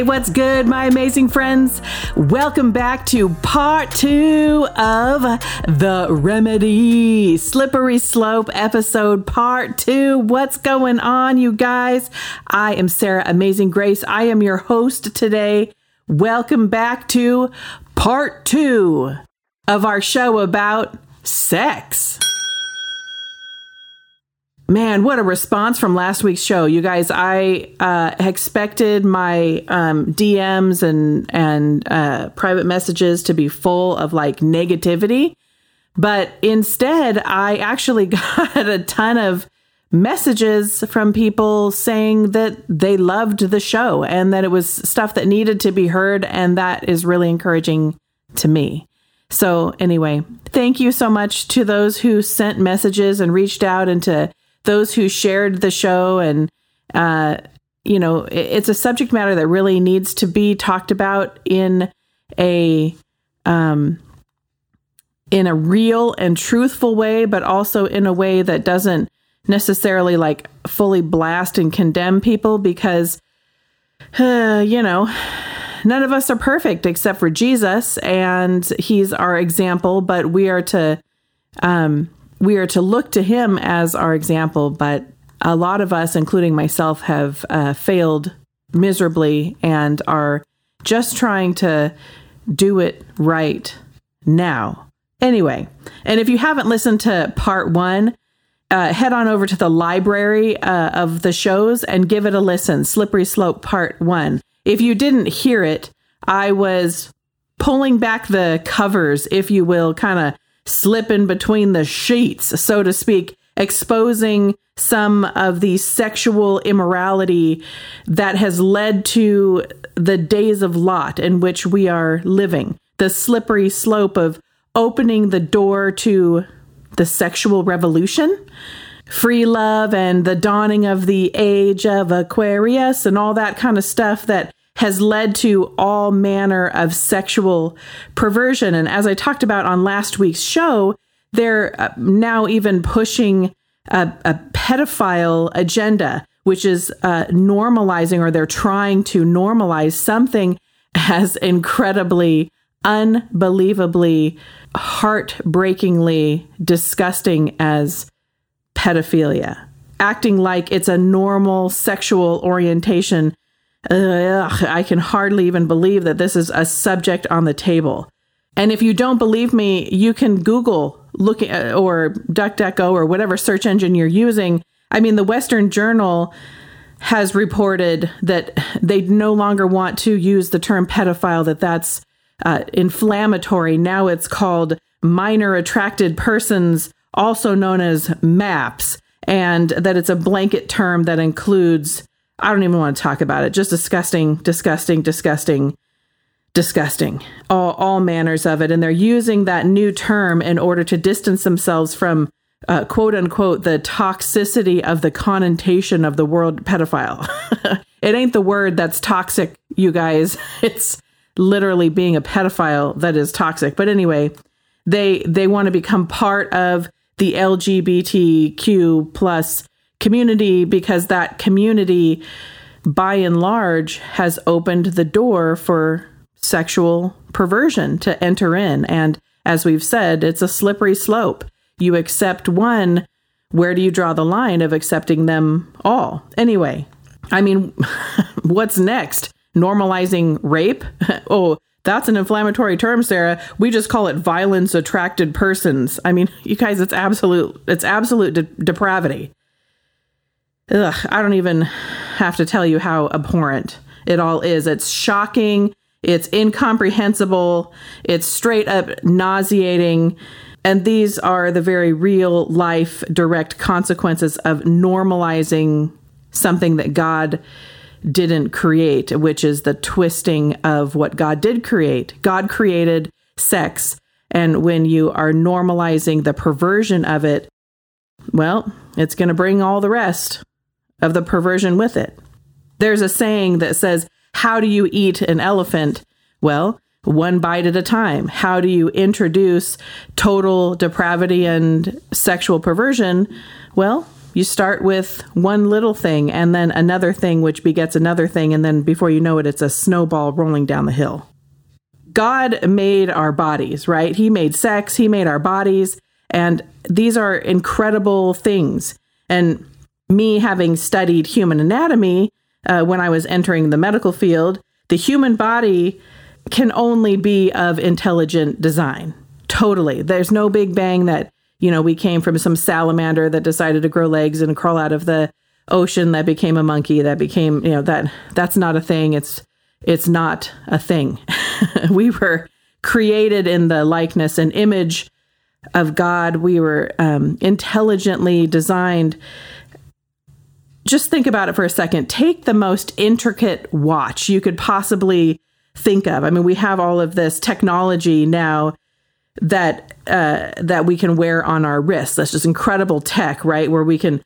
Hey, what's good, my amazing friends? Welcome back to part two of The Remedy Slippery Slope episode part two. What's going on, you guys? I am Sarah Amazing Grace. I am your host today. Welcome back to part two of our show about sex. Man, what a response from last week's show, you guys! I uh, expected my um, DMs and and uh, private messages to be full of like negativity, but instead, I actually got a ton of messages from people saying that they loved the show and that it was stuff that needed to be heard, and that is really encouraging to me. So, anyway, thank you so much to those who sent messages and reached out and to those who shared the show and uh, you know it's a subject matter that really needs to be talked about in a um, in a real and truthful way but also in a way that doesn't necessarily like fully blast and condemn people because uh, you know none of us are perfect except for Jesus and he's our example but we are to um we are to look to him as our example, but a lot of us, including myself, have uh, failed miserably and are just trying to do it right now. Anyway, and if you haven't listened to part one, uh, head on over to the library uh, of the shows and give it a listen. Slippery Slope Part One. If you didn't hear it, I was pulling back the covers, if you will, kind of slipping between the sheets, so to speak, exposing some of the sexual immorality that has led to the days of Lot in which we are living, the slippery slope of opening the door to the sexual revolution, free love, and the dawning of the age of Aquarius, and all that kind of stuff that has led to all manner of sexual perversion. And as I talked about on last week's show, they're uh, now even pushing a, a pedophile agenda, which is uh, normalizing, or they're trying to normalize something as incredibly, unbelievably, heartbreakingly disgusting as pedophilia. Acting like it's a normal sexual orientation Ugh, I can hardly even believe that this is a subject on the table. And if you don't believe me, you can Google look at, or DuckDuckGo or whatever search engine you're using. I mean, the Western Journal has reported that they no longer want to use the term pedophile, that that's uh, inflammatory. Now it's called minor attracted persons, also known as MAPS, and that it's a blanket term that includes I don't even want to talk about it. Just disgusting, disgusting, disgusting, disgusting. All, all manners of it. And they're using that new term in order to distance themselves from, uh, quote unquote, the toxicity of the connotation of the word pedophile. it ain't the word that's toxic, you guys. It's literally being a pedophile that is toxic. But anyway, they they want to become part of the LGBTQ plus community because that community, by and large, has opened the door for sexual perversion to enter in. And as we've said, it's a slippery slope. You accept one, where do you draw the line of accepting them all? Anyway, I mean, what's next? Normalizing rape? oh, that's an inflammatory term, Sarah. We just call it violence attracted persons. I mean, you guys, it's absolute, it's absolute de- depravity ugh, I don't even have to tell you how abhorrent it all is. It's shocking. It's incomprehensible. It's straight up nauseating. And these are the very real life direct consequences of normalizing something that God didn't create, which is the twisting of what God did create. God created sex. And when you are normalizing the perversion of it, well, it's going to bring all the rest of the perversion with it. There's a saying that says, How do you eat an elephant? Well, one bite at a time. How do you introduce total depravity and sexual perversion? Well, you start with one little thing and then another thing, which begets another thing. And then before you know it, it's a snowball rolling down the hill. God made our bodies, right? He made sex, He made our bodies. And these are incredible things. And me having studied human anatomy uh, when I was entering the medical field, the human body can only be of intelligent design. Totally. There's no big bang that, you know, we came from some salamander that decided to grow legs and crawl out of the ocean that became a monkey that became, you know, that that's not a thing. It's it's not a thing. we were created in the likeness and image of God. We were um, intelligently designed. Just think about it for a second. Take the most intricate watch you could possibly think of. I mean, we have all of this technology now that uh, that we can wear on our wrists. That's just incredible tech, right? Where we can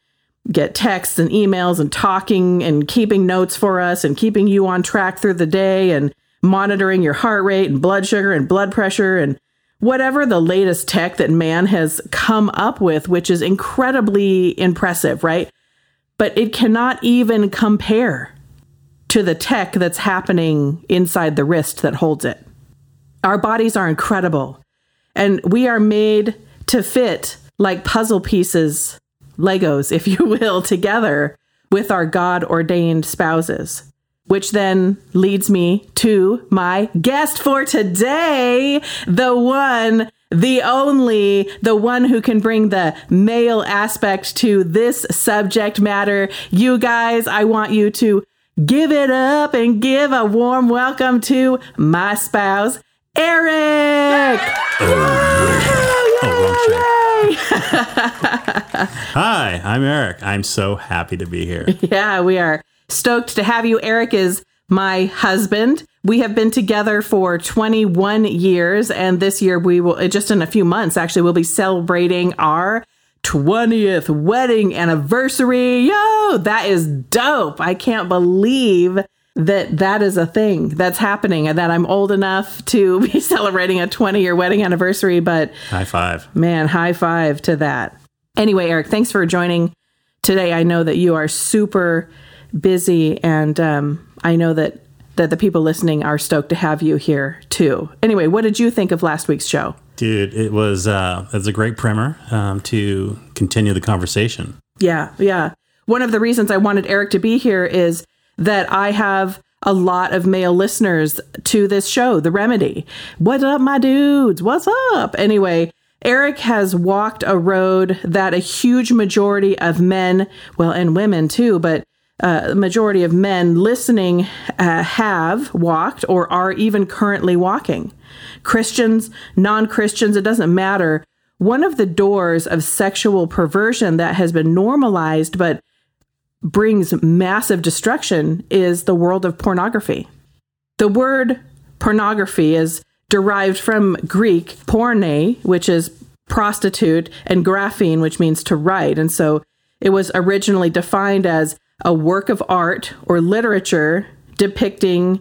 get texts and emails and talking and keeping notes for us and keeping you on track through the day and monitoring your heart rate and blood sugar and blood pressure and whatever the latest tech that man has come up with, which is incredibly impressive, right? But it cannot even compare to the tech that's happening inside the wrist that holds it. Our bodies are incredible, and we are made to fit like puzzle pieces, Legos, if you will, together with our God ordained spouses which then leads me to my guest for today, the one, the only, the one who can bring the male aspect to this subject matter. You guys, I want you to give it up and give a warm welcome to my spouse, Eric. Oh, oh, Hi, I'm Eric. I'm so happy to be here. Yeah, we are Stoked to have you. Eric is my husband. We have been together for 21 years, and this year we will, just in a few months, actually, we'll be celebrating our 20th wedding anniversary. Yo, that is dope. I can't believe that that is a thing that's happening and that I'm old enough to be celebrating a 20 year wedding anniversary. But high five. Man, high five to that. Anyway, Eric, thanks for joining today. I know that you are super busy, and um, I know that that the people listening are stoked to have you here too. Anyway, what did you think of last week's show? Dude, it was uh, it was a great primer um, to continue the conversation. Yeah, yeah. One of the reasons I wanted Eric to be here is that I have a lot of male listeners to this show, The Remedy. What's up, my dudes? What's up? Anyway, Eric has walked a road that a huge majority of men, well, and women too, but uh, majority of men listening uh, have walked or are even currently walking. Christians, non Christians, it doesn't matter. One of the doors of sexual perversion that has been normalized but brings massive destruction is the world of pornography. The word pornography is derived from Greek porne, which is prostitute, and graphene, which means to write. And so it was originally defined as a work of art or literature depicting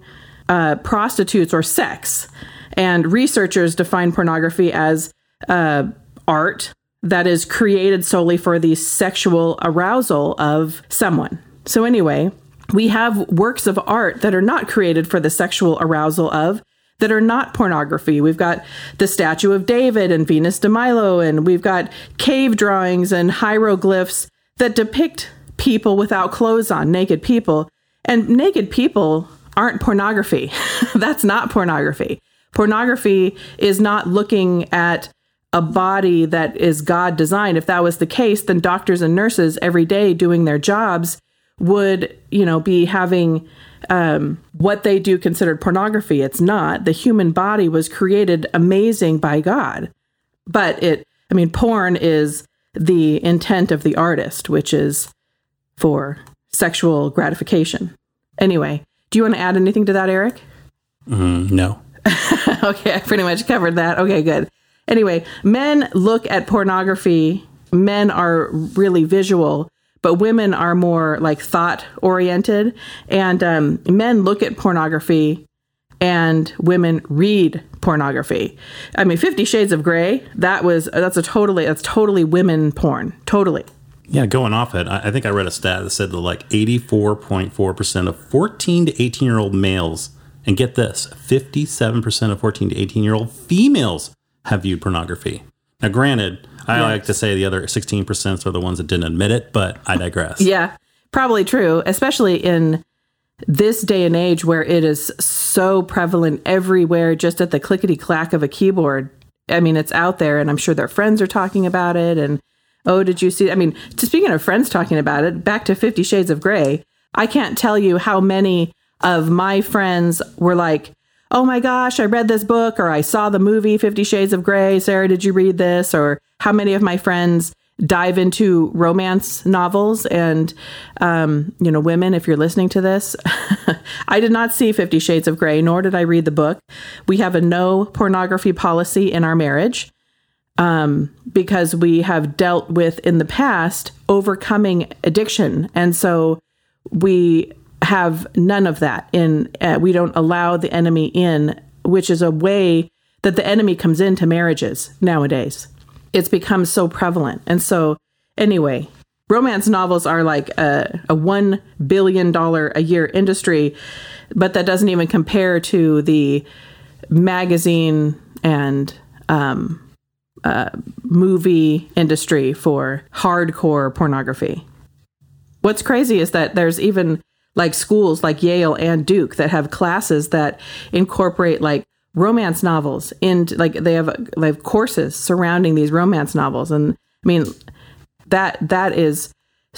uh, prostitutes or sex. And researchers define pornography as uh, art that is created solely for the sexual arousal of someone. So, anyway, we have works of art that are not created for the sexual arousal of, that are not pornography. We've got the statue of David and Venus de Milo, and we've got cave drawings and hieroglyphs that depict people without clothes on, naked people. And naked people aren't pornography. That's not pornography. Pornography is not looking at a body that is God designed. If that was the case, then doctors and nurses every day doing their jobs would, you know, be having um, what they do considered pornography. It's not. The human body was created amazing by God. But it, I mean, porn is the intent of the artist, which is for sexual gratification. Anyway, do you want to add anything to that, Eric? Mm, no. okay, I pretty much covered that. Okay, good. Anyway, men look at pornography, men are really visual, but women are more like thought oriented. And um, men look at pornography and women read pornography. I mean, Fifty Shades of Grey, that was, that's a totally, that's totally women porn. Totally. Yeah, going off it, I, think I read a stat that said that like 84.4% of 14 to 18 year old males, and get this, 57% of 14 to 18 year old females have viewed pornography. Now, granted, I Yes. like to say the other 16% are the ones that didn't admit it, but I digress. Yeah, probably true, especially in this day and age where it is so prevalent everywhere, just at the clickety clack of a keyboard. I mean, it's out there, and I'm sure their friends are talking about it. And oh, did you see? I mean, to, speaking of friends talking about it, back to Fifty Shades of Grey, I can't tell you how many of my friends were like, oh my gosh, I read this book or I saw the movie Fifty Shades of Grey. Sarah, did you read this? Or how many of my friends dive into romance novels and, um, you know, women, if you're listening to this, I did not see Fifty Shades of Grey, nor did I read the book. We have a no pornography policy in our marriage um, because we have dealt with in the past overcoming addiction. And so we have none of that in uh, we don't allow the enemy in which is a way that the enemy comes into marriages nowadays it's become so prevalent and so anyway romance novels are like a, a one billion dollar a year industry but that doesn't even compare to the magazine and um, uh, movie industry for hardcore pornography what's crazy is that there's even like schools like Yale and Duke that have classes that incorporate like romance novels into like they have they have courses surrounding these romance novels and I mean that that is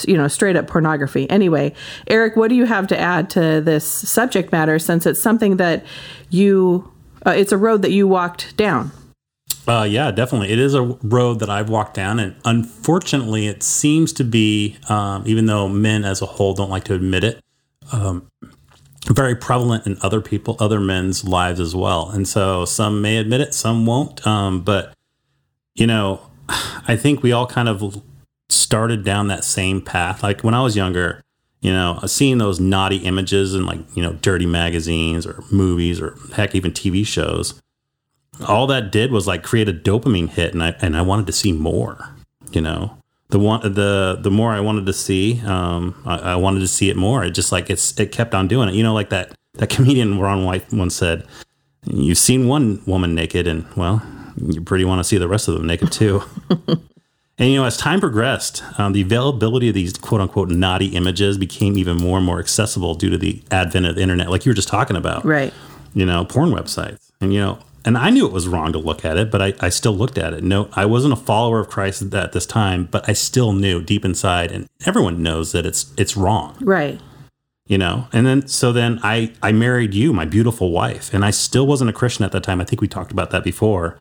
you know straight up pornography. Anyway, Eric, what do you have to add to this subject matter since it's something that you uh, it's a road that you walked down. Uh, yeah, definitely. It is a road that I've walked down, and unfortunately, it seems to be, um, even though men as a whole don't like to admit it, um, very prevalent in other people, other men's lives as well. And so, some may admit it, some won't. Um, but you know, I think we all kind of started down that same path. Like when I was younger, you know, seeing those naughty images in like you know dirty magazines or movies or heck even TV shows all that did was like create a dopamine hit and I and I wanted to see more. You know, the one the the more I wanted to see, um, I, I wanted to see it more. It just like it's it kept on doing it. You know, like that that comedian Ron White once said, "You've seen one woman naked, and well, you pretty want to see the rest of them naked too." And you know, as time progressed, um, the availability of these quote unquote naughty images became even more and more accessible due to the advent of the internet, like you were just talking about Right. you know, porn websites. And, you know, and I knew it was wrong to look at it, but I, I still looked at it. No, I wasn't a follower of Christ at, this time, but I still knew deep inside, and everyone knows that it's it's wrong, Right. you know. And then so then I I married you, my beautiful wife, and I still wasn't a Christian at that time. I think we talked about that before.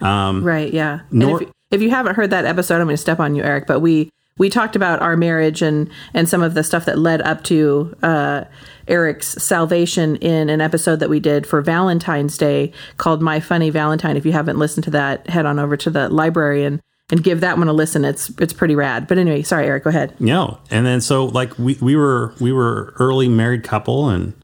Um, right. Yeah. Nor- and if, if you haven't heard that episode, I'm going to step on you, Eric. But we we talked about our marriage and and some of the stuff that led up to uh, Eric's salvation in an episode that we did for Valentine's Day called "My Funny Valentine." If you haven't listened to that, head on over to the library and and give that one a listen. It's it's pretty rad. But anyway, sorry, Eric. Go ahead. No, and then so like we we were we were early married couple, and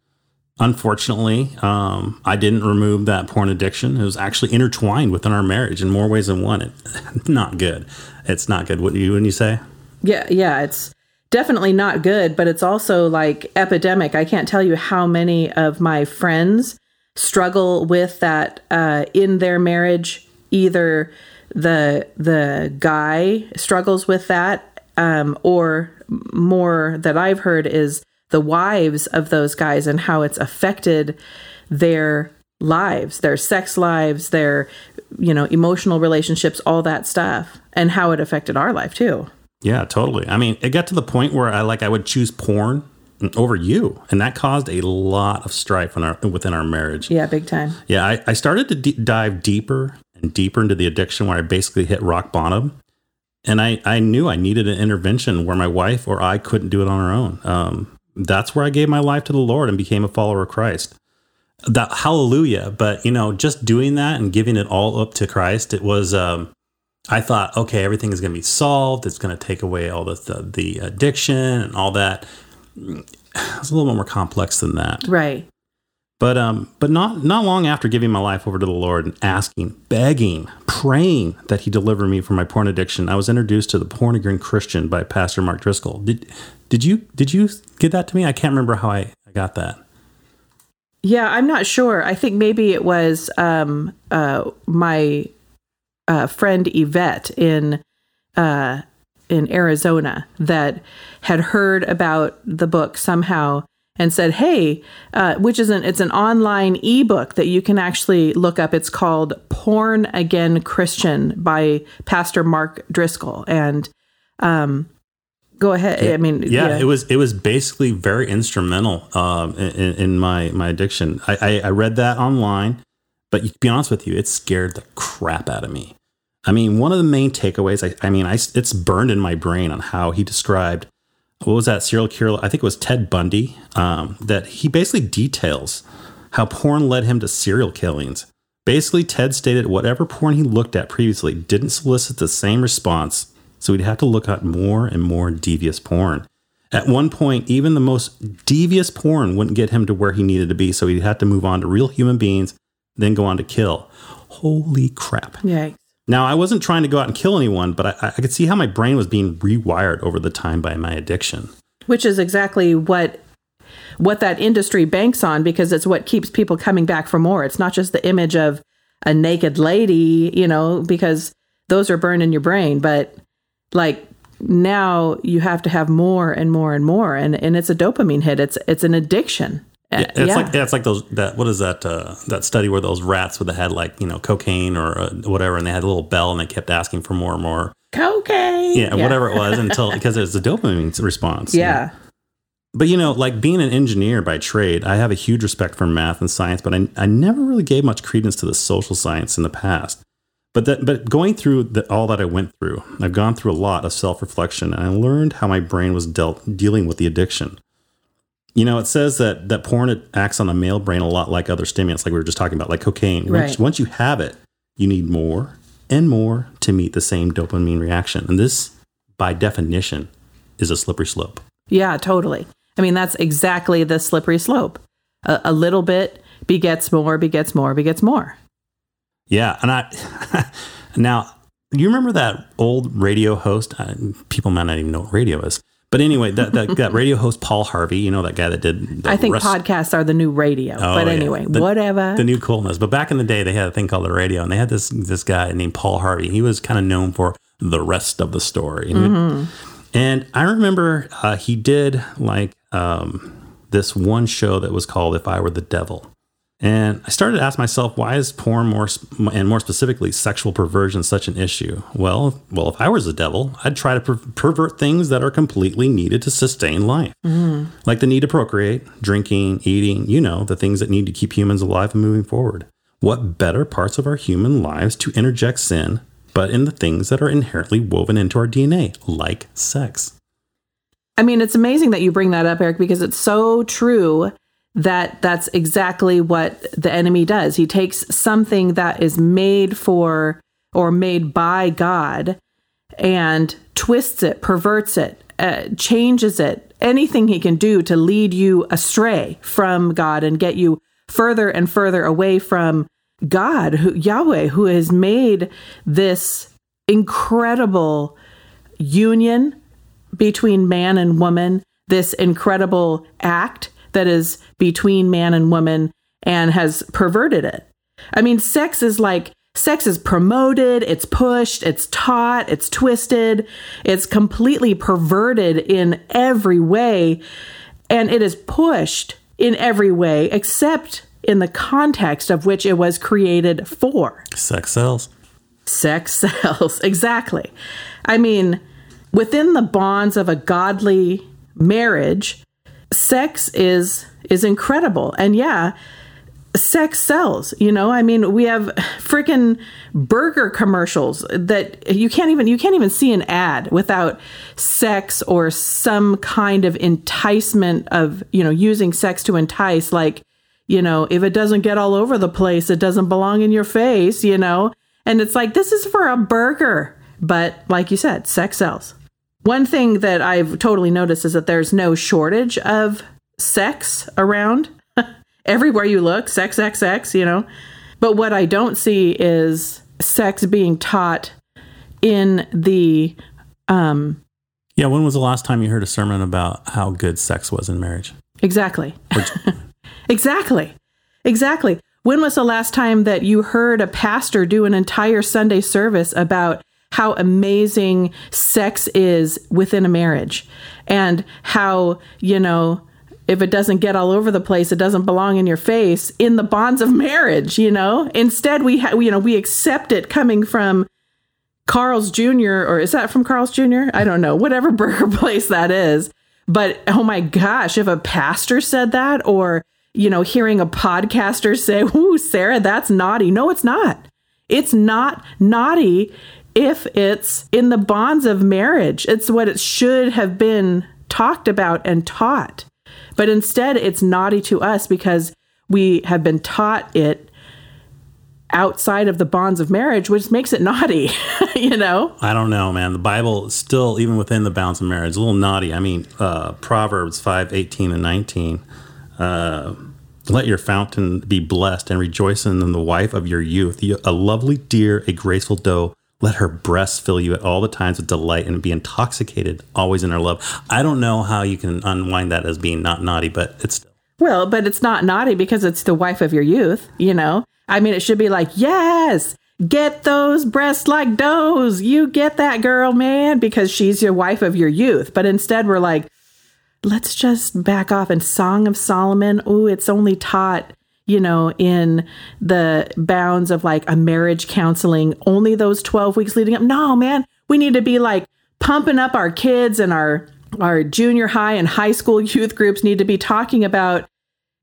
unfortunately, um, I didn't remove that porn addiction. It was actually intertwined within our marriage in more ways than one. It, not good. It's not good. What you when you say? Yeah, yeah, it's definitely not good, but it's also like epidemic. I can't tell you how many of my friends struggle with that uh, in their marriage. Either the the guy struggles with that, um, or more that I've heard is the wives of those guys and how it's affected their lives, their sex lives, their you know emotional relationships, all that stuff, and how it affected our life too. Yeah, totally. I mean, it got to the point where I like I would choose porn over you, and that caused a lot of strife in our within our marriage. Yeah, big time. Yeah, I, I started to d- dive deeper and deeper into the addiction where I basically hit rock bottom. And I, I knew I needed an intervention where my wife or I couldn't do it on our own. Um, that's where I gave my life to the Lord and became a follower of Christ. That hallelujah. But, you know, just doing that and giving it all up to Christ, it was, um, I thought, okay, everything is going to be solved. It's going to take away all the, the, the addiction and all that. It's a little bit more complex than that Right. But um, but not not long after giving my life over to the Lord and asking, begging, praying that He deliver me from my porn addiction, I was introduced to the Porn Again Christian by Pastor Mark Driscoll. Did did you did you get that to me? I can't remember how I, I got that. Yeah, I'm not sure. I think maybe it was um, uh, my uh, friend Yvette in uh, in Arizona that had heard about the book somehow and said, "Hey, uh, which is an it's an online ebook that you can actually look up. It's called Porn Again Christian by Pastor Mark Driscoll." And um, go ahead. I mean, yeah, yeah, it was it was basically very instrumental um, in, in, my my addiction. I, I, I read that online, but to be honest with you, it scared the crap out of me. I mean, one of the main takeaways, I, I mean, I, it's burned in my brain on how he described what was that serial killer? I think it was Ted Bundy. Um, that he basically details how porn led him to serial killings. Basically, Ted stated whatever porn he looked at previously didn't solicit the same response, so he'd have to look at more and more devious porn. At one point, even the most devious porn wouldn't get him to where he needed to be, so he'd have to move on to real human beings, then go on to kill. Holy crap. Yeah. Now, I wasn't trying to go out and kill anyone, but I, I could see how my brain was being rewired over the time by my addiction. Which is exactly what what that industry banks on because it's what keeps people coming back for more. It's not just the image of a naked lady, you know, because those are burned in your brain, but like now you have to have more and more and more and and it's a dopamine hit. It's it's an addiction. Yeah, it's yeah. like yeah, it's like those that what is that uh, that study where those rats would have had like you know cocaine or uh, whatever, and they had a little bell and they kept asking for more and more cocaine, yeah, yeah. whatever it was until because it's a dopamine response. Yeah. But you know, like being an engineer by trade, I have a huge respect for math and science, but I, I never really gave much credence to the social science in the past. But that, but going through the, all that I went through, I've gone through a lot of self reflection, and I learned how my brain was dealt dealing with the addiction. You know, it says that that porn acts on the male brain a lot like other stimulants, like we were just talking about, like cocaine. Right. Once, once you have it, you need more and more to meet the same dopamine reaction. And this, by definition, is a slippery slope. Yeah, totally. I mean, that's exactly the slippery slope. A, a little bit begets more, begets more, begets more. Yeah. And I, now, you remember that old radio host? Uh, people might not even know what radio is. But anyway, that, that, that radio host Paul Harvey, you know that guy that did. I think rest- podcasts are the new radio. Oh, but anyway, the, whatever. The new coolness. But back in the day, they had a thing called the radio, and they had this this guy named Paul Harvey. He was kind of known for the rest of the story. Mm-hmm. And I remember uh, he did like um, this one show that was called "If I Were the Devil," And I started to ask myself, why is porn more, and more specifically, sexual perversion such an issue? Well, well, if I was the devil, I'd try to per- pervert things that are completely needed to sustain life, mm. like the need to procreate, drinking, eating. You know, the things that need to keep humans alive and moving forward. What better parts of our human lives to interject sin, but in the things that are inherently woven into our DNA, like sex? I mean, it's amazing that you bring that up, Eric, because it's so true that that's exactly what the enemy does. He takes something that is made for or made by God and twists it, perverts it, uh, changes it, anything he can do to lead you astray from God and get you further and further away from God, who, Yahweh, who has made this incredible union between man and woman, this incredible act that is between man and woman and has perverted it. I mean, sex is like sex is promoted, it's pushed, it's taught, it's twisted, it's completely perverted in every way, and it is pushed in every way except in the context of which it was created for. Sex sells. Sex sells, exactly. I mean, within the bonds of a godly marriage, sex is is incredible. And yeah, sex sells you know? I mean we have freaking burger commercials that you can't even you can't even see an ad without sex or some kind of enticement of you know using sex to entice like you know if it doesn't get all over the place it doesn't belong in your face you know? And it's like this is for a burger. But like you said sex sells one thing that i've totally noticed is that there's no shortage of sex around. everywhere you look, sex, sex, sex, you know. But what I don't see is sex being taught in the um Yeah, when was the last time you heard a sermon about how good sex was in marriage? exactly. exactly. Exactly. When was the last time that you heard a pastor do an entire Sunday service about how amazing sex is within a marriage and how, you know, if it doesn't get all over the place, it doesn't belong in your face in the bonds of marriage, you know? Instead, we, ha- you know, we accept it coming from Carl's Jr. or is that from Carl's Jr.? I don't know, whatever burger place that is. But oh my gosh, if a pastor said that or you know, hearing a podcaster say, Ooh, Sarah, that's naughty. No, it's not. It's not naughty if it's in the bonds of marriage. It's what it should have been talked about and taught. But instead, it's naughty to us because we have been taught it outside of the bonds of marriage, which makes it naughty, you know? I don't know, man. The Bible is still, even within the bounds of marriage, a little naughty. I mean, uh, Proverbs 5 18 and 19. Uh, let your fountain be blessed and rejoice in the wife of your youth, a lovely deer, a graceful doe. Let her breasts fill you at all the times with delight and be intoxicated always in her love. I don't know how you can unwind that as being not naughty, but it's. Well, but it's not naughty because it's the wife of your youth, you know? I mean, it should be like, yes, get those breasts like those. You get that girl, man, because she's your wife of your youth. But instead, we're like, let's just back off. And Song of Solomon, oh, it's only taught, you know, in the bounds of like a marriage counseling, only those 12 weeks leading up. No, man, we need to be like pumping up our kids and our our junior high and high school youth groups need to be talking about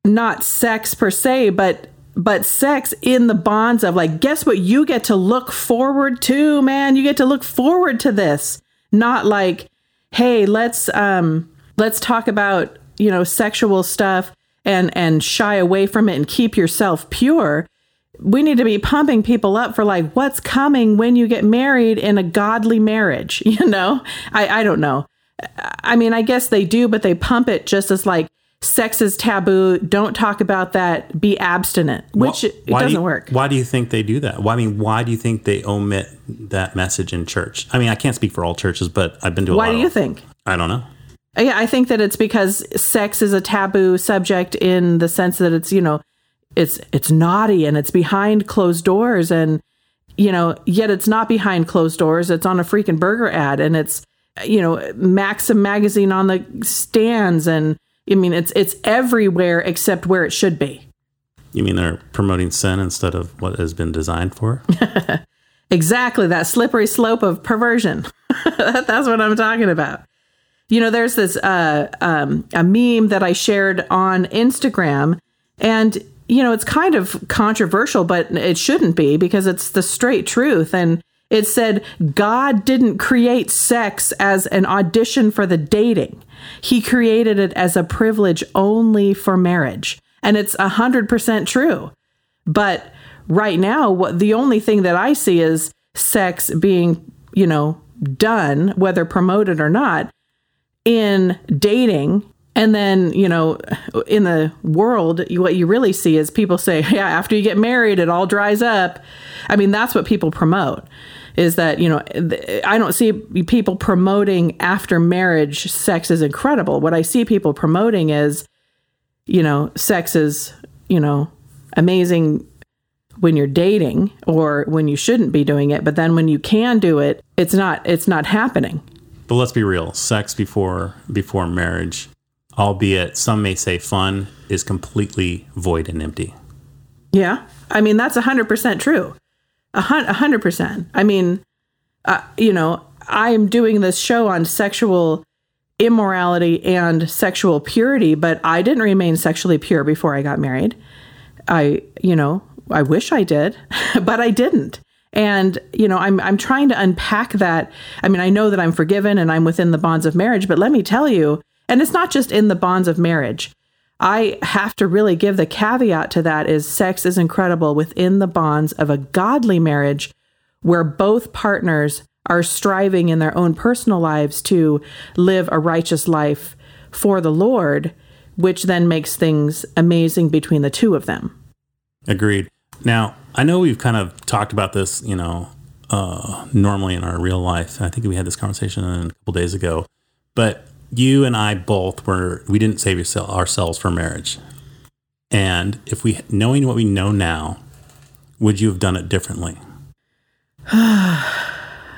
not sex per se, but but sex in the bonds of like, guess what? You get to look forward to, man. You get to look forward to this. Not like, hey, let's um let's talk about, you know, sexual stuff and and shy away from it and keep yourself pure. We need to be pumping people up for like what's coming when you get married in a godly marriage, you know? I I don't know. I mean, I guess they do, but they pump it just as like sex is taboo. Don't talk about that. Be abstinent, which it Why do doesn't you- work. Why do you think they do that? Why, I mean, why do you think they omit that message in church? I mean, I can't speak for all churches, but I've been to a Why do you think? I don't know. Yeah, I think that it's because sex is a taboo subject in the sense that it's, you know, it's it's naughty and it's behind closed doors and you know, yet it's not behind closed doors. It's on a freaking burger ad and it's you know, Maxim magazine on the stands and I mean it's it's everywhere except where it should be. You mean they're promoting sin instead of what has been designed for? Exactly that slippery slope of perversion. That's what I'm talking about. You know, there's this uh, um, a meme that I shared on Instagram, and you know, it's kind of controversial, but it shouldn't be because it's the straight truth. And it said God didn't create sex as an audition for the dating; He created it as a privilege only for marriage, and it's a hundred percent true. But right now, what the only thing that I see is sex being, you know, done, whether promoted or not, in dating. And then, you know, in the world, what you really see is people say, yeah, after you get married, it all dries up. I mean, that's what people promote is that, you know, I don't see people promoting after marriage sex is incredible. What I see people promoting is, you know, sex is, you know, amazing when you're dating or when you shouldn't be doing it, but then when you can do it, it's not it's not happening. But let's be real: sex before before marriage, albeit some may say fun, is completely void and empty. Yeah. I mean, that's 100% true. A hun- 100%. I mean, uh, you know, I am doing this show on sexual immorality and sexual purity, but I didn't remain sexually pure before I got married. I, you know, I wish I did, but I didn't. And you know, I'm I'm trying to unpack that. I mean, I know that I'm forgiven and I'm within the bonds of marriage, but let me tell you, and it's not just in the bonds of marriage. I have to really give the caveat to that is sex is incredible within the bonds of a godly marriage where both partners are striving in their own personal lives to live a righteous life for the Lord. which then makes things amazing between the two of them. Agreed. Now, I know we've kind of talked about this, you know, uh, normally in our real life. I think we had this conversation a couple days ago, but you and I both were we didn't save ourselves for marriage. And if we knowing what we know now, would you have done it differently?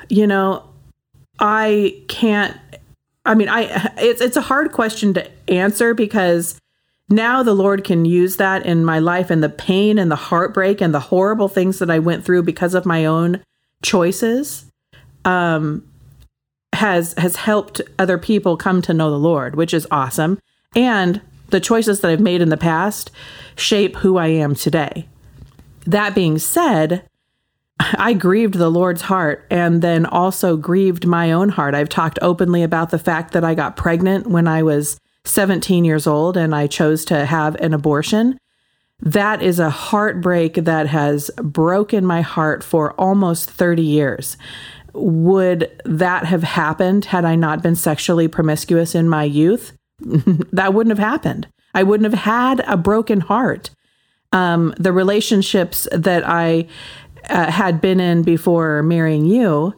you know, I can't I mean, I it's it's a hard question to answer because now the Lord can use that in my life and the pain and the heartbreak and the horrible things that I went through because of my own choices um has has helped other people come to know the Lord, which is awesome. And the choices that I've made in the past shape who I am today. That being said, I grieved the Lord's heart and then also grieved my own heart. I've talked openly about the fact that I got pregnant when I was 17 years old and I chose to have an abortion. That is a heartbreak that has broken my heart for almost 30 years. Would that have happened had I not been sexually promiscuous in my youth? that wouldn't have happened. I wouldn't have had a broken heart. Um, the relationships that I uh, had been in before marrying you,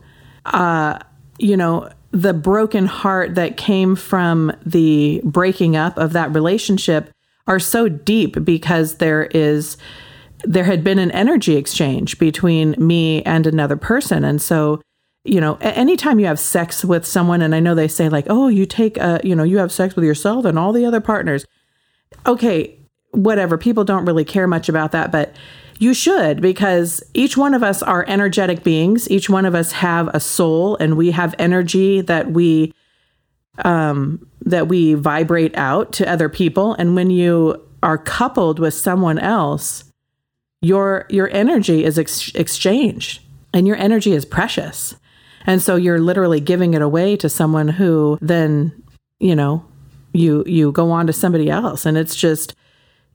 uh, you know, the broken heart that came from the breaking up of that relationship are so deep because there is there had been an energy exchange between me and another person. And so you know anytime you have sex with someone and i know they say like oh you take a you know you have sex with yourself and all the other partners. Okay whatever people don't really care much about that but you should, because each one of us are energetic beings. Each one of us have a soul, and we have energy that we um, that we vibrate out to other people. And when you are coupled with someone else, your your energy is ex- exchanged, and your energy is precious. And so you're literally giving it away to someone who then, you know, you you go on to somebody else, and it's just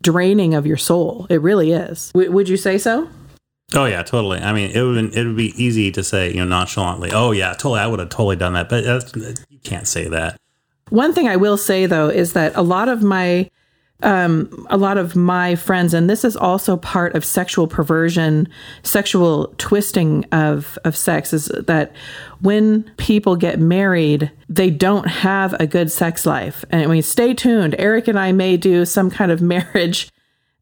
draining of your soul. It really is. W- would you say so? Oh yeah, totally. I mean, it would it would be easy to say, you know, nonchalantly, "Oh yeah, totally, I would have totally done that," but you can't say that. One thing I will say though is that a lot of my um, a lot of my friends, and this is also part of sexual perversion, sexual twisting of, of sex, is that when people get married, they don't have a good sex life. And I mean, stay tuned. Eric and I may do some kind of marriage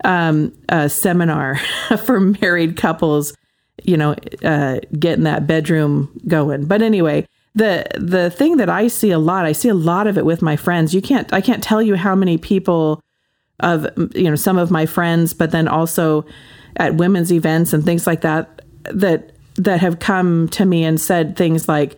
um, uh, seminar for married couples, you know, uh, getting that bedroom going. But anyway, the the thing that I see a lot, I see a lot of it with my friends. You can't, I can't tell you how many people of you know some of my friends, but then also at women's events and things like that that that have come to me and said things like,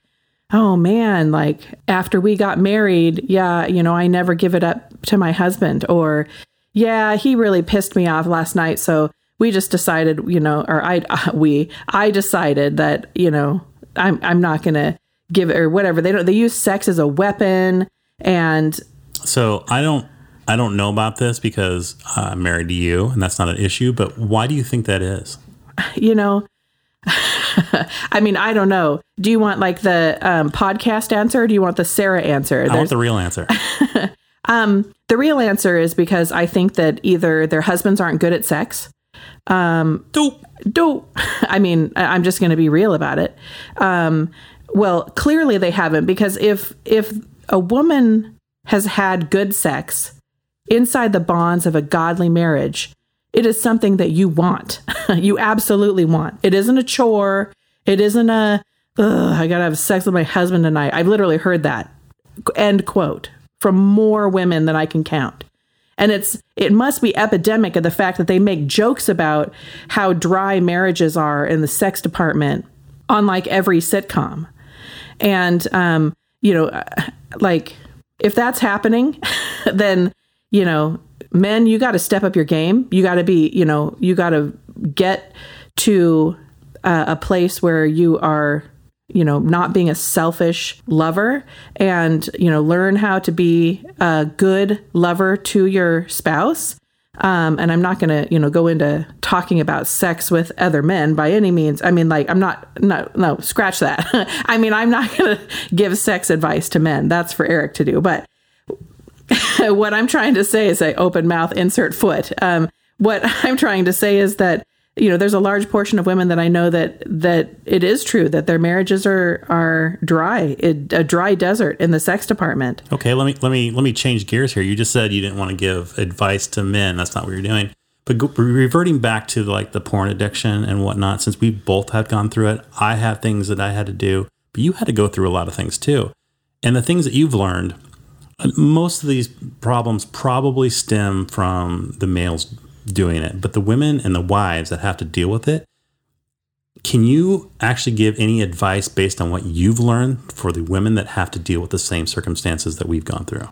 "Oh man, like after we got married, yeah, you know, I never give it up to my husband," or "Yeah, he really pissed me off last night, so we just decided, you know, or I we I decided that, you know, I'm I'm not going to give or whatever. They don't they use sex as a weapon and so I don't I don't know about this because I'm married to you and that's not an issue, but why do you think that is? You know, I mean, I don't know. Do you want like the um, podcast answer or do you want the Sarah answer? There's, I want the real answer. um, the real answer is because I think that either their husbands aren't good at sex. Um, dope. Dope. I mean, I'm just going to be real about it. Um, well, clearly they haven't because if if a woman has had good sex inside the bonds of a godly marriage, it is something that you want. you absolutely want. It isn't a chore. It isn't a, I gotta have sex with my husband tonight. I've literally heard that. End quote from more women than I can count. And it's it must be epidemic of the fact that they make jokes about how dry marriages are in the sex department on like every sitcom. And um, you know, like if that's happening, then you know, men, you got to step up your game. You got to be, you know, you got to get to uh, a place where you are, you know, not being a selfish lover and, you know, learn how to be a good lover to your spouse. Um, and I'm not going to, you know, go into talking about sex with other men by any means. I mean, like, I'm not, no, no, scratch that. I mean, I'm not going to give sex advice to men. That's for Eric to do. But what I'm trying to say is, I open mouth, insert foot. Um, what I'm trying to say is that you know there's a large portion of women that I know that that it is true that their marriages are are dry, it, a dry desert in the sex department. Okay, let me let me let me change gears here. You just said you didn't want to give advice to men. That's not what you're doing. But reverting back to like the porn addiction and whatnot, since we both have gone through it, I have things that I had to do, but you had to go through a lot of things too. And the things that you've learned, most of these problems probably stem from the males doing it, but the women and the wives that have to deal with it, can you actually give any advice based on what you've learned for the women that have to deal with the same circumstances that we've gone through?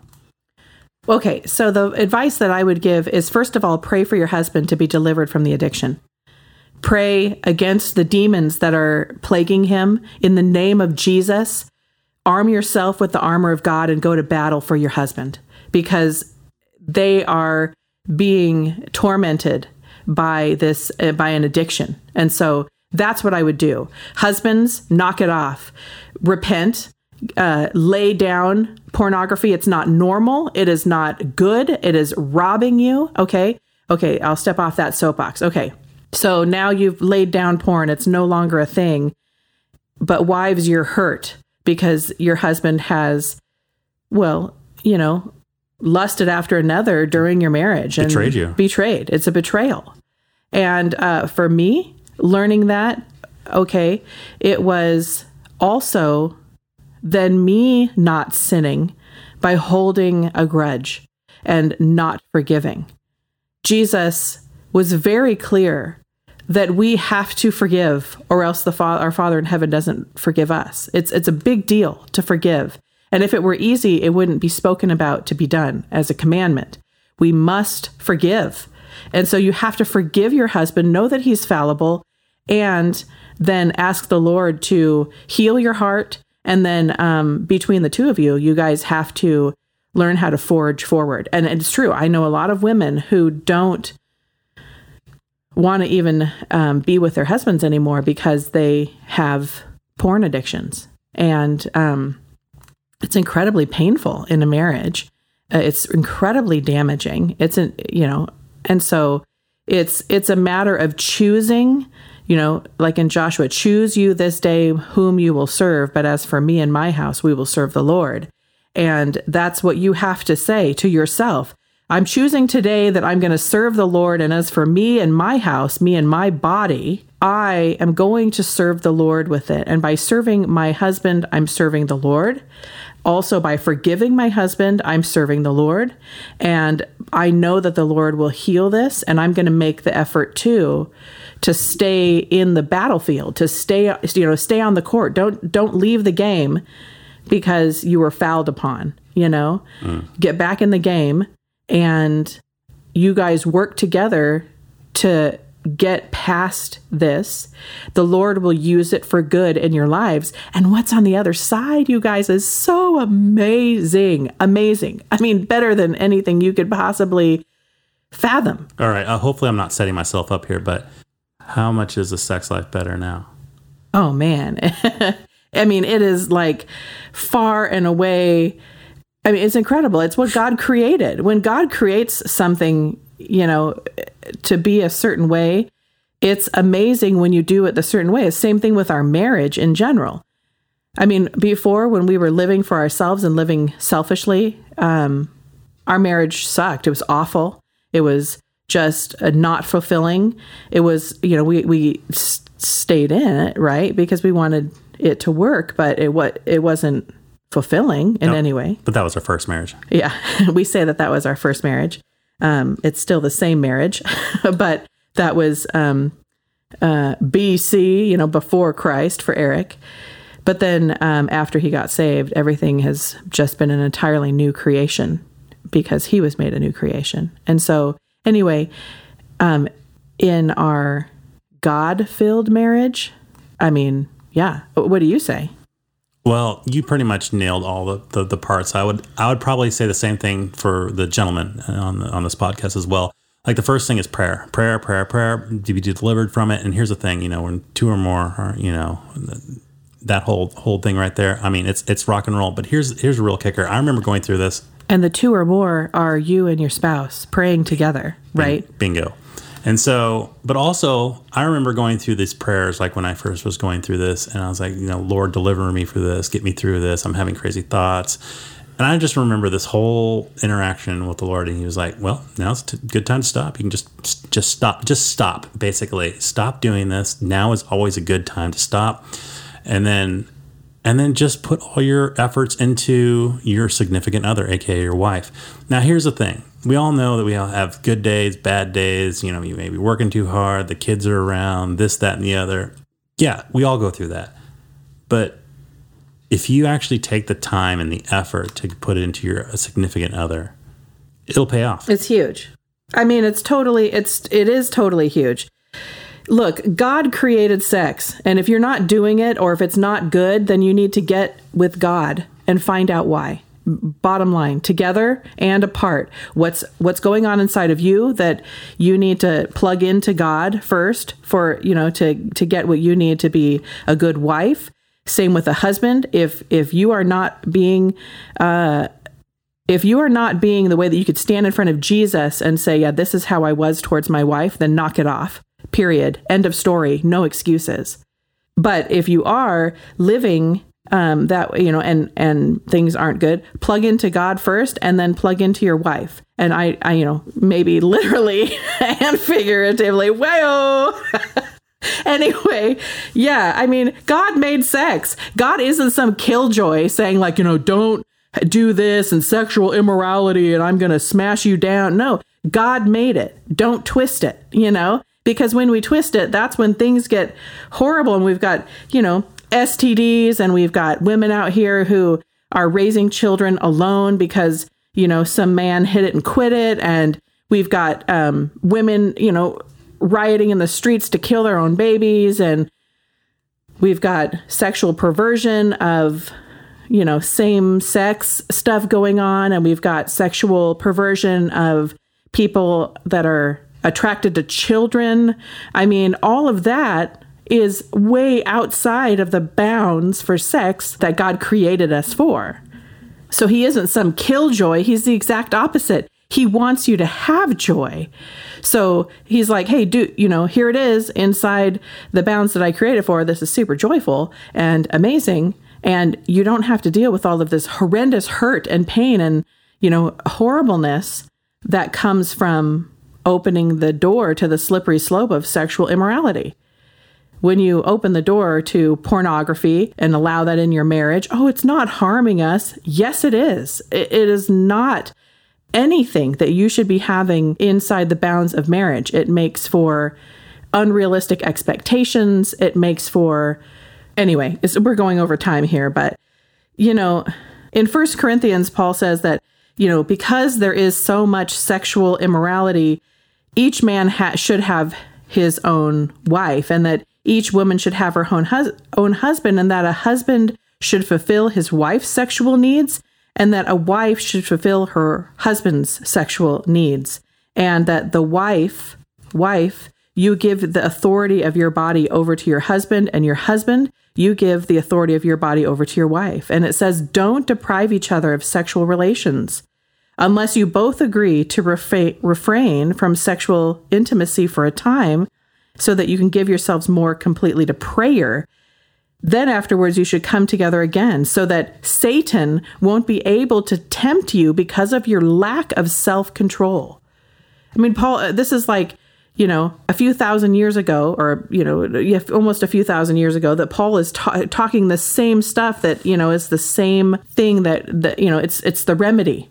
Okay, so the advice that I would give is first of all, pray for your husband to be delivered from the addiction. Pray against the demons that are plaguing him in the name of Jesus. Arm yourself with the armor of God and go to battle for your husband because they are being tormented by this uh, by an addiction. And so that's what I would do. Husbands, knock it off. Repent, uh, lay down pornography. It's not normal. It is not good. It is robbing you. Okay. Okay. I'll step off that soapbox. Okay. So now you've laid down porn. It's no longer a thing. But wives, you're hurt because your husband has, well, you know, lusted after another during your marriage and betrayed you. Betrayed. It's a betrayal. And uh, for me, learning that, okay, it was also then me not sinning by holding a grudge and not forgiving. Jesus was very clear that we have to forgive or else the fa- our father in heaven doesn't forgive us. It's it's a big deal to forgive. And if it were easy, it wouldn't be spoken about to be done as a commandment. We must forgive. And so you have to forgive your husband, know that he's fallible, and then ask the Lord to heal your heart. And then um, between the two of you, you guys have to learn how to forge forward. And it's true. I know a lot of women who don't want to even um, be with their husbands anymore because they have porn addictions. And um, it's incredibly painful in a marriage. Uh, it's incredibly damaging. It's an you know, and so it's it's a matter of choosing. You know, like in Joshua, choose you this day whom you will serve. But as for me and my house, we will serve the Lord. And that's what you have to say to yourself. I'm choosing today that I'm going to serve the Lord. And as for me and my house, me and my body, I am going to serve the Lord with it. And by serving my husband, I'm serving the Lord. Also, by forgiving my husband, I'm serving the Lord. And I know that the Lord will heal this. And I'm going to make the effort too to stay in the battlefield, to stay, you know, stay on the court. Don't, don't leave the game because you were fouled upon, you know, mm. get back in the game and you guys work together to get past this, the Lord will use it for good in your lives. And what's on the other side, you guys, is so amazing. Amazing. I mean, better than anything you could possibly fathom. All right. Uh, hopefully, I'm not setting myself up here, but how much is the sex life better now? Oh, man. I mean, it is like far and away. I mean, it's incredible. It's what God created. When God creates something, you know, to be a certain way, it's amazing when you do it the certain way. Same thing with our marriage in general. I mean, before when we were living for ourselves and living selfishly, um, our marriage sucked. It was awful. It was just uh, not fulfilling. It was, you know, we we s- stayed in it, right, because we wanted it to work, but it what it wasn't fulfilling in any way. But that was our first marriage. Yeah, we say that that was our first marriage. Um, it's still the same marriage, but that was um, uh, BC, you know, before Christ for Eric. But then um, after he got saved, everything has just been an entirely new creation because he was made a new creation. And so, anyway, um, in our God filled marriage, I mean, yeah. What do you say? Well, you pretty much nailed all the, the, the, parts. I would I would probably say the same thing for the gentleman on the, on this podcast as well. Like the first thing is prayer, prayer, prayer, prayer to be delivered from it. And here's the thing, you know, when two or more are, you know, that whole whole thing right there. I mean, it's it's rock and roll. But here's here's a real kicker. I remember going through this And the two or more are you and your spouse praying together, right? Bingo. And so, but also, I remember going through these prayers like when I first was going through this, and I was like, you know, Lord, deliver me for this, get me through this. I'm having crazy thoughts. And I just remember this whole interaction with the Lord, and He was like, "Well, now's a good time to stop. You can just just stop, just stop. Basically, stop doing this. Now is always a good time to stop." And then, and then just put all your efforts into your significant other, aka your wife. Now, here's the thing: we all know that we all have good days, bad days. You know, you may be working too hard, the kids are around, this, that, and the other. Yeah, we all go through that. But if you actually take the time and the effort to put it into your significant other, it'll pay off. It's huge. I mean, it's totally it's it is totally huge. Look, God created sex, and if you're not doing it or if it's not good, then you need to get with God and find out why. Bottom line, together and apart. What's what's going on inside of you that you need to plug into God first for, you know, to to get what you need to be a good wife same with a husband. If if you are not being uh, if you are not being the way that you could stand in front of Jesus and say, "Yeah, this is how I was towards my wife," then knock it off. Period. End of story. No excuses. But if you are living um, that you know, and and things aren't good, plug into God first, and then plug into your wife. And I, I you know, maybe literally and figuratively. Whoa. anyway, yeah, I mean, God made sex. God isn't some killjoy saying, like, you know, don't do this and sexual immorality and I'm to smash you down. No, God made it. Don't twist it, you know? Because when we twist it, that's when things get horrible and we've got, you know, STDs and we've got women out here who are raising children alone because, you know, some man hit it and quit it. And we've got um, women, you know, rioting in the streets to kill their own babies and we've got sexual perversion of you know same sex stuff going on and we've got sexual perversion of people that are attracted to children i mean all of that is way outside of the bounds for sex that god created us for so he isn't some killjoy he's the exact opposite he wants you to have joy. So he's like, hey, do you know, here it is inside the bounds that I created for. This is super joyful and amazing. And you don't have to deal with all of this horrendous hurt and pain and, you know, horribleness that comes from opening the door to the slippery slope of sexual immorality. When you open the door to pornography and allow that in your marriage, oh, it's not harming us. Yes, it is. it, it is not anything that you should be having inside the bounds of marriage. It makes for unrealistic expectations. It makes for, anyway, we're going over time here, but, you know, in First Corinthians, Paul says that, you know, because there is so much sexual immorality, each man ha- should have his own wife, and that each woman should have her own, hus- own husband, and that a husband should fulfill his wife's sexual needs, and that a wife should fulfill her husband's sexual needs and that the wife wife you give the authority of your body over to your husband and your husband you give the authority of your body over to your wife. And it says don't deprive each other of sexual relations unless you both agree to refrain from sexual intimacy for a time so that you can give yourselves more completely to prayer then afterwards, you should come together again so that Satan won't be able to tempt you because of your lack of self control. I mean, Paul, uh, this is like, you know, a few thousand years ago, or, you know, almost a few thousand years ago, that Paul is ta- talking the same stuff that, you know, is the same thing that, that, you know, it's, it's the remedy.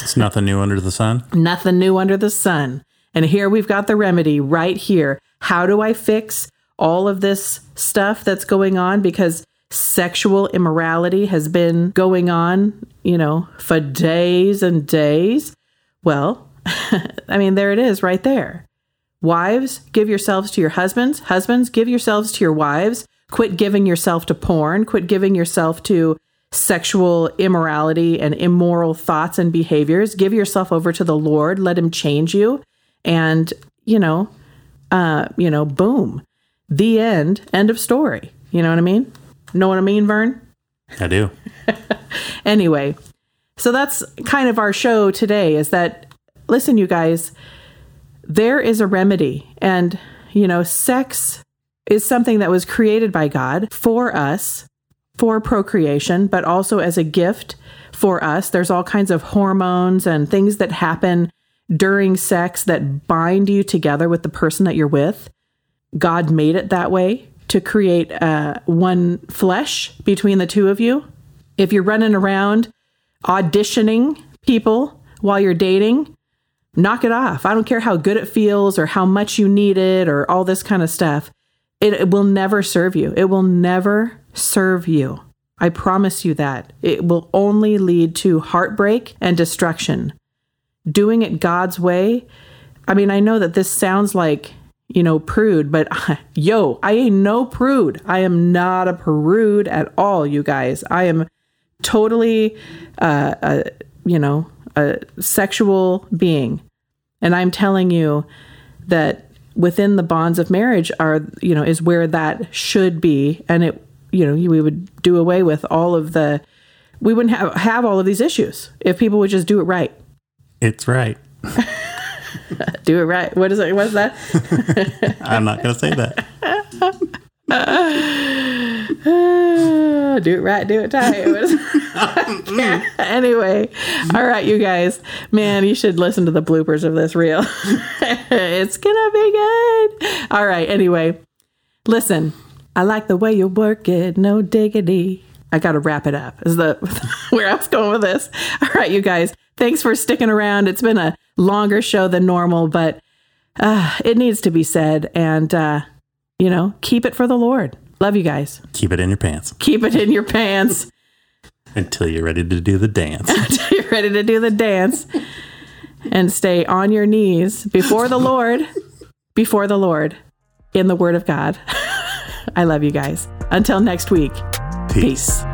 It's nothing new under the sun. nothing new under the sun. And here we've got the remedy right here. How do I fix all of this stuff that's going on because sexual immorality has been going on, you know, for days and days. Well, I mean, there it is right there. Wives, give yourselves to your husbands. Husbands, give yourselves to your wives. Quit giving yourself to porn. Quit giving yourself to sexual immorality and immoral thoughts and behaviors. Give yourself over to the Lord. Let Him change you. And, you know, uh, you know, boom. The end. End of story. You know what I mean? Know what I mean, Vern? I do. anyway, So that's kind of our show today is that, listen, you guys, there is a remedy. And, you know, sex is something that was created by God for us, for procreation, but also as a gift for us. There's all kinds of hormones and things that happen during sex that bind you together with the person that you're with. God made it that way to create uh, one flesh between the two of you. If you're running around auditioning people while you're dating, knock it off. I don't care how good it feels or how much you need it or all this kind of stuff. It, it will never serve you. It will never serve you. I promise you that. It will only lead to heartbreak and destruction. Doing it God's way, I mean, I know that this sounds like, you know, prude, but yo, I ain't no prude. I am not a prude at all, you guys. I am totally, uh, a, you know, a sexual being. And I'm telling you that within the bonds of marriage are, you know, is where that should be. And it, you know, we would do away with all of the, we wouldn't have, have all of these issues if people would just do it right. It's right. do it right. What is it? What's that? I'm not going to say that. do it right, do it tight. anyway, all right, you guys. Man, you should listen to the bloopers of this reel. it's gonna be good. All right. Anyway, listen. I like the way you work it. No diggity. I got to wrap it up. Is the where I was going with this? All right, you guys. Thanks for sticking around. It's been a longer show than normal, but uh, it needs to be said. And uh, you know, keep it for the Lord. Love you guys. Keep it in your pants. Keep it in your pants. Until you're ready to do the dance. Until you're ready to do the dance. and stay on your knees before the Lord, before the Lord, in the Word of God. I love you guys. Until next week, peace. peace.